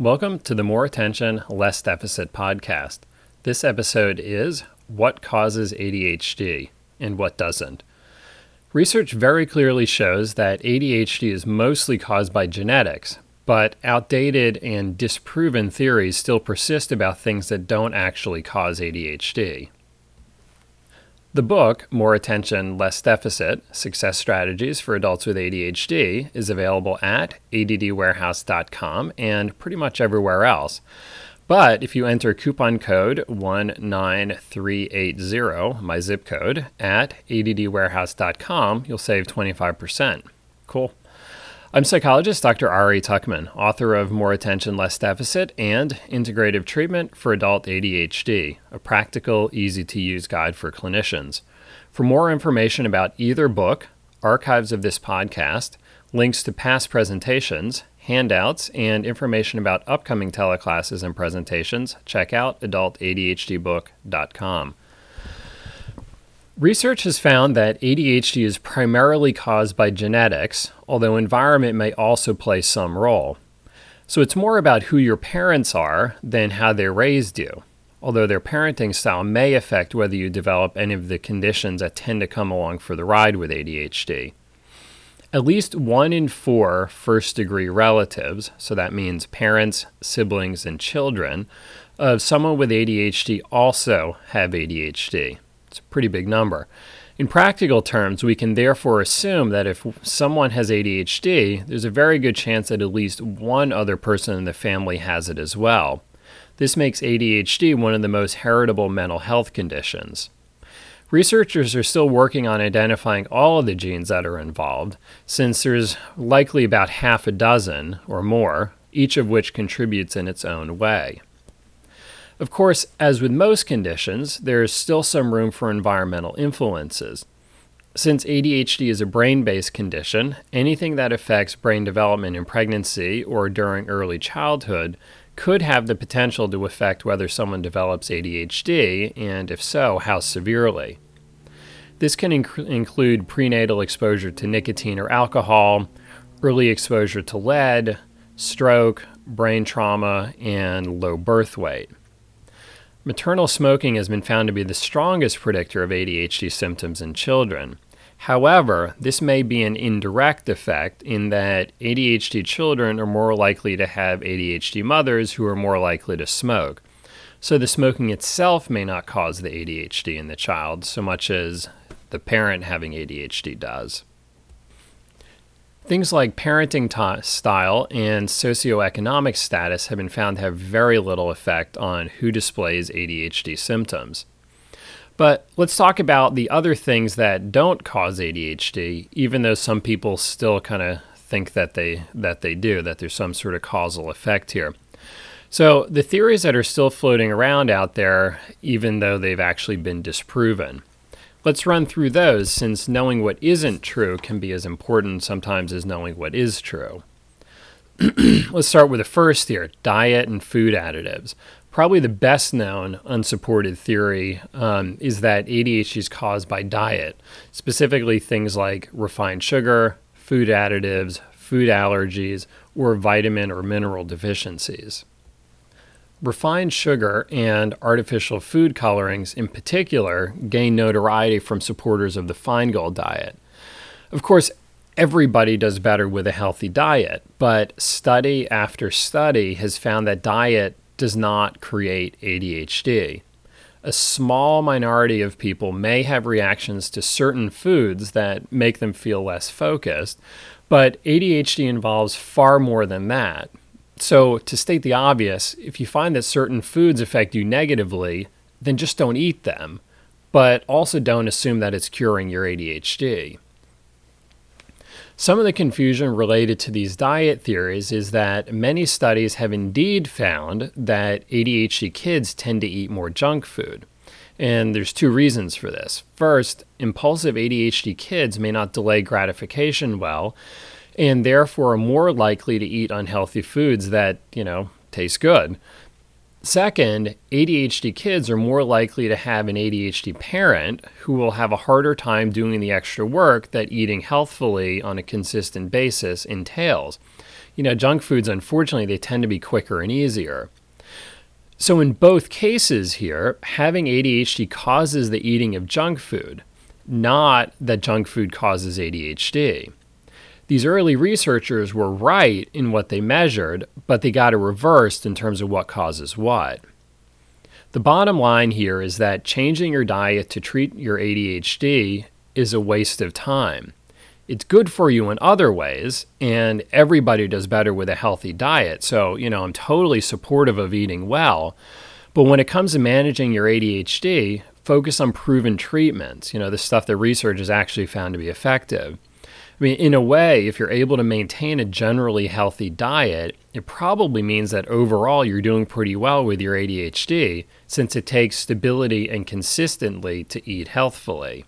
Welcome to the More Attention, Less Deficit podcast. This episode is What Causes ADHD and What Doesn't. Research very clearly shows that ADHD is mostly caused by genetics, but outdated and disproven theories still persist about things that don't actually cause ADHD. The book, More Attention, Less Deficit Success Strategies for Adults with ADHD, is available at addwarehouse.com and pretty much everywhere else. But if you enter coupon code 19380, my zip code, at addwarehouse.com, you'll save 25%. Cool. I'm psychologist Dr. Ari Tuckman, author of More Attention, Less Deficit and Integrative Treatment for Adult ADHD, a practical, easy to use guide for clinicians. For more information about either book, archives of this podcast, links to past presentations, handouts, and information about upcoming teleclasses and presentations, check out adultadhdbook.com. Research has found that ADHD is primarily caused by genetics, although environment may also play some role. So it's more about who your parents are than how they raised you, although their parenting style may affect whether you develop any of the conditions that tend to come along for the ride with ADHD. At least one in four first degree relatives, so that means parents, siblings, and children, of someone with ADHD also have ADHD. It's a pretty big number. In practical terms, we can therefore assume that if someone has ADHD, there's a very good chance that at least one other person in the family has it as well. This makes ADHD one of the most heritable mental health conditions. Researchers are still working on identifying all of the genes that are involved, since there's likely about half a dozen or more, each of which contributes in its own way. Of course, as with most conditions, there is still some room for environmental influences. Since ADHD is a brain based condition, anything that affects brain development in pregnancy or during early childhood could have the potential to affect whether someone develops ADHD, and if so, how severely. This can inc- include prenatal exposure to nicotine or alcohol, early exposure to lead, stroke, brain trauma, and low birth weight. Maternal smoking has been found to be the strongest predictor of ADHD symptoms in children. However, this may be an indirect effect in that ADHD children are more likely to have ADHD mothers who are more likely to smoke. So the smoking itself may not cause the ADHD in the child so much as the parent having ADHD does. Things like parenting t- style and socioeconomic status have been found to have very little effect on who displays ADHD symptoms. But let's talk about the other things that don't cause ADHD, even though some people still kind of think that they that they do, that there's some sort of causal effect here. So the theories that are still floating around out there, even though they've actually been disproven. Let's run through those since knowing what isn't true can be as important sometimes as knowing what is true. Let's start with the first here diet and food additives. Probably the best known unsupported theory um, is that ADHD is caused by diet, specifically things like refined sugar, food additives, food allergies, or vitamin or mineral deficiencies. Refined sugar and artificial food colorings, in particular, gain notoriety from supporters of the Feingold diet. Of course, everybody does better with a healthy diet, but study after study has found that diet does not create ADHD. A small minority of people may have reactions to certain foods that make them feel less focused, but ADHD involves far more than that. So, to state the obvious, if you find that certain foods affect you negatively, then just don't eat them, but also don't assume that it's curing your ADHD. Some of the confusion related to these diet theories is that many studies have indeed found that ADHD kids tend to eat more junk food. And there's two reasons for this. First, impulsive ADHD kids may not delay gratification well, and therefore are more likely to eat unhealthy foods that, you know, taste good. Second, ADHD kids are more likely to have an ADHD parent who will have a harder time doing the extra work that eating healthfully on a consistent basis entails. You know, junk foods, unfortunately, they tend to be quicker and easier. So, in both cases here, having ADHD causes the eating of junk food, not that junk food causes ADHD. These early researchers were right in what they measured, but they got it reversed in terms of what causes what. The bottom line here is that changing your diet to treat your ADHD is a waste of time. It's good for you in other ways, and everybody does better with a healthy diet. So, you know, I'm totally supportive of eating well. But when it comes to managing your ADHD, focus on proven treatments, you know, the stuff that research has actually found to be effective. Mean, in a way, if you're able to maintain a generally healthy diet, it probably means that overall you're doing pretty well with your ADHD since it takes stability and consistently to eat healthfully.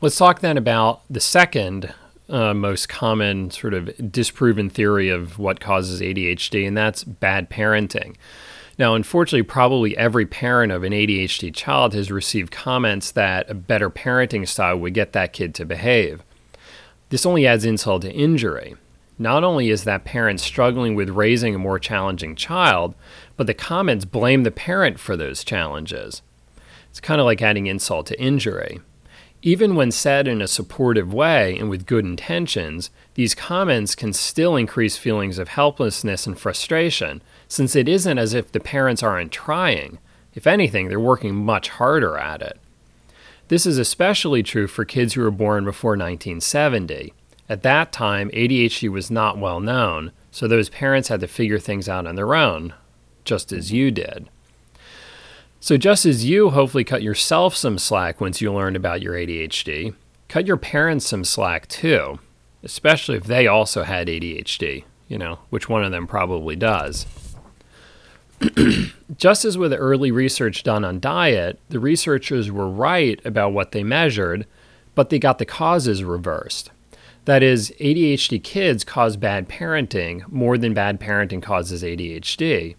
Let's talk then about the second uh, most common sort of disproven theory of what causes ADHD, and that's bad parenting. Now, unfortunately, probably every parent of an ADHD child has received comments that a better parenting style would get that kid to behave. This only adds insult to injury. Not only is that parent struggling with raising a more challenging child, but the comments blame the parent for those challenges. It's kind of like adding insult to injury. Even when said in a supportive way and with good intentions, these comments can still increase feelings of helplessness and frustration, since it isn't as if the parents aren't trying. If anything, they're working much harder at it. This is especially true for kids who were born before 1970. At that time, ADHD was not well known, so those parents had to figure things out on their own, just as you did. So, just as you hopefully cut yourself some slack once you learned about your ADHD, cut your parents some slack too, especially if they also had ADHD, you know, which one of them probably does. just as with early research done on diet, the researchers were right about what they measured, but they got the causes reversed. That is, ADHD kids cause bad parenting more than bad parenting causes ADHD.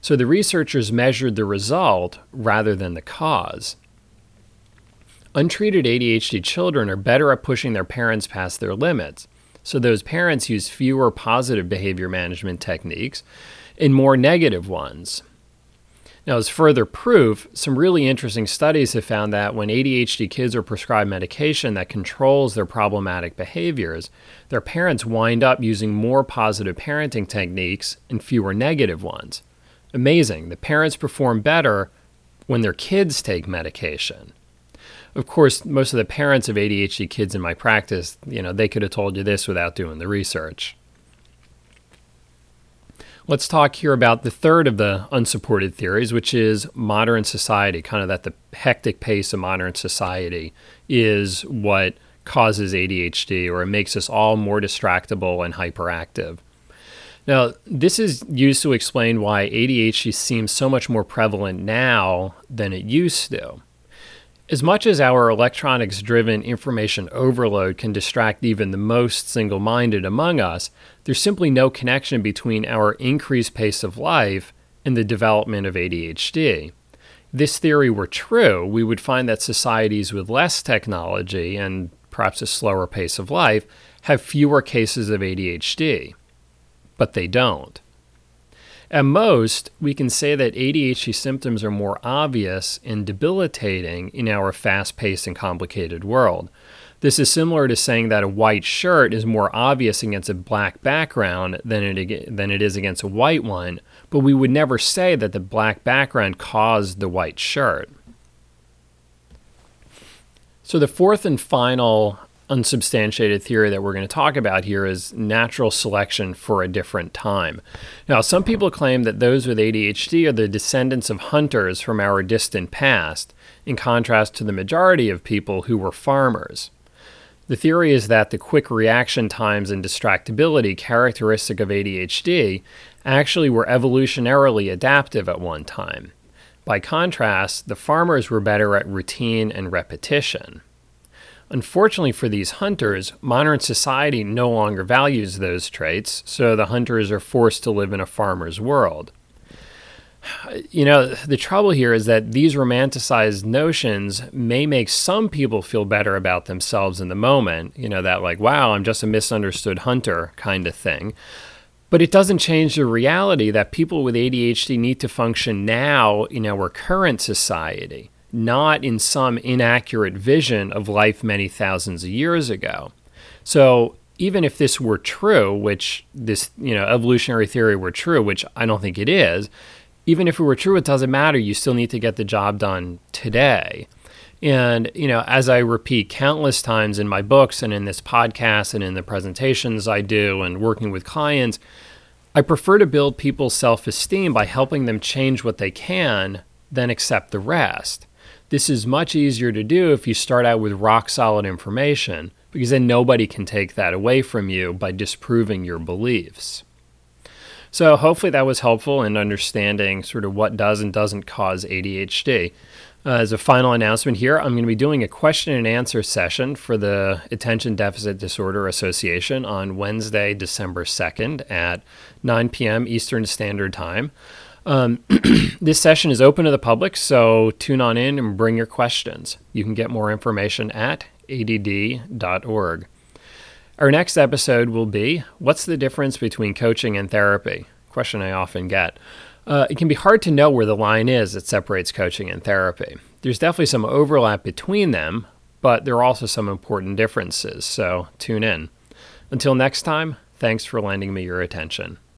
So the researchers measured the result rather than the cause. Untreated ADHD children are better at pushing their parents past their limits. So those parents use fewer positive behavior management techniques and more negative ones. Now, as further proof, some really interesting studies have found that when ADHD kids are prescribed medication that controls their problematic behaviors, their parents wind up using more positive parenting techniques and fewer negative ones amazing. The parents perform better when their kids take medication. Of course, most of the parents of ADHD kids in my practice, you know, they could have told you this without doing the research. Let's talk here about the third of the unsupported theories, which is modern society, kind of that the hectic pace of modern society is what causes ADHD or it makes us all more distractible and hyperactive. Now, this is used to explain why ADHD seems so much more prevalent now than it used to. As much as our electronics driven information overload can distract even the most single minded among us, there's simply no connection between our increased pace of life and the development of ADHD. This theory were true, we would find that societies with less technology and perhaps a slower pace of life have fewer cases of ADHD but they don't. At most, we can say that ADHD symptoms are more obvious and debilitating in our fast paced and complicated world. This is similar to saying that a white shirt is more obvious against a black background than it, than it is against a white one, but we would never say that the black background caused the white shirt. So, the fourth and final unsubstantiated theory that we're going to talk about here is natural selection for a different time. Now, some people claim that those with ADHD are the descendants of hunters from our distant past, in contrast to the majority of people who were farmers. The theory is that the quick reaction times and distractibility characteristic of ADHD actually were evolutionarily adaptive at one time. By contrast, the farmers were better at routine and repetition. Unfortunately for these hunters, modern society no longer values those traits, so the hunters are forced to live in a farmer's world. you know, the trouble here is that these romanticized notions may make some people feel better about themselves in the moment, you know, that like, wow, I'm just a misunderstood hunter kind of thing. But it doesn't change the reality that people with ADHD need to function now in our current society, not in some inaccurate vision of life many thousands of years ago. So even if this were true, which this, you know, evolutionary theory were true, which I don't think it is, even if it were true, it doesn't matter. You still need to get the job done today. And, you know, as I repeat countless times in my books and in this podcast and in the presentations I do and working with clients, I prefer to build people's self esteem by helping them change what they can than accept the rest. This is much easier to do if you start out with rock solid information, because then nobody can take that away from you by disproving your beliefs. So, hopefully, that was helpful in understanding sort of what does and doesn't cause ADHD. Uh, as a final announcement here, I'm going to be doing a question and answer session for the Attention Deficit Disorder Association on Wednesday, December 2nd at 9 p.m. Eastern Standard Time. Um, this session is open to the public, so tune on in and bring your questions. You can get more information at add.org. Our next episode will be What's the difference between coaching and therapy? Question I often get. Uh, it can be hard to know where the line is that separates coaching and therapy. There's definitely some overlap between them, but there are also some important differences, so tune in. Until next time, thanks for lending me your attention.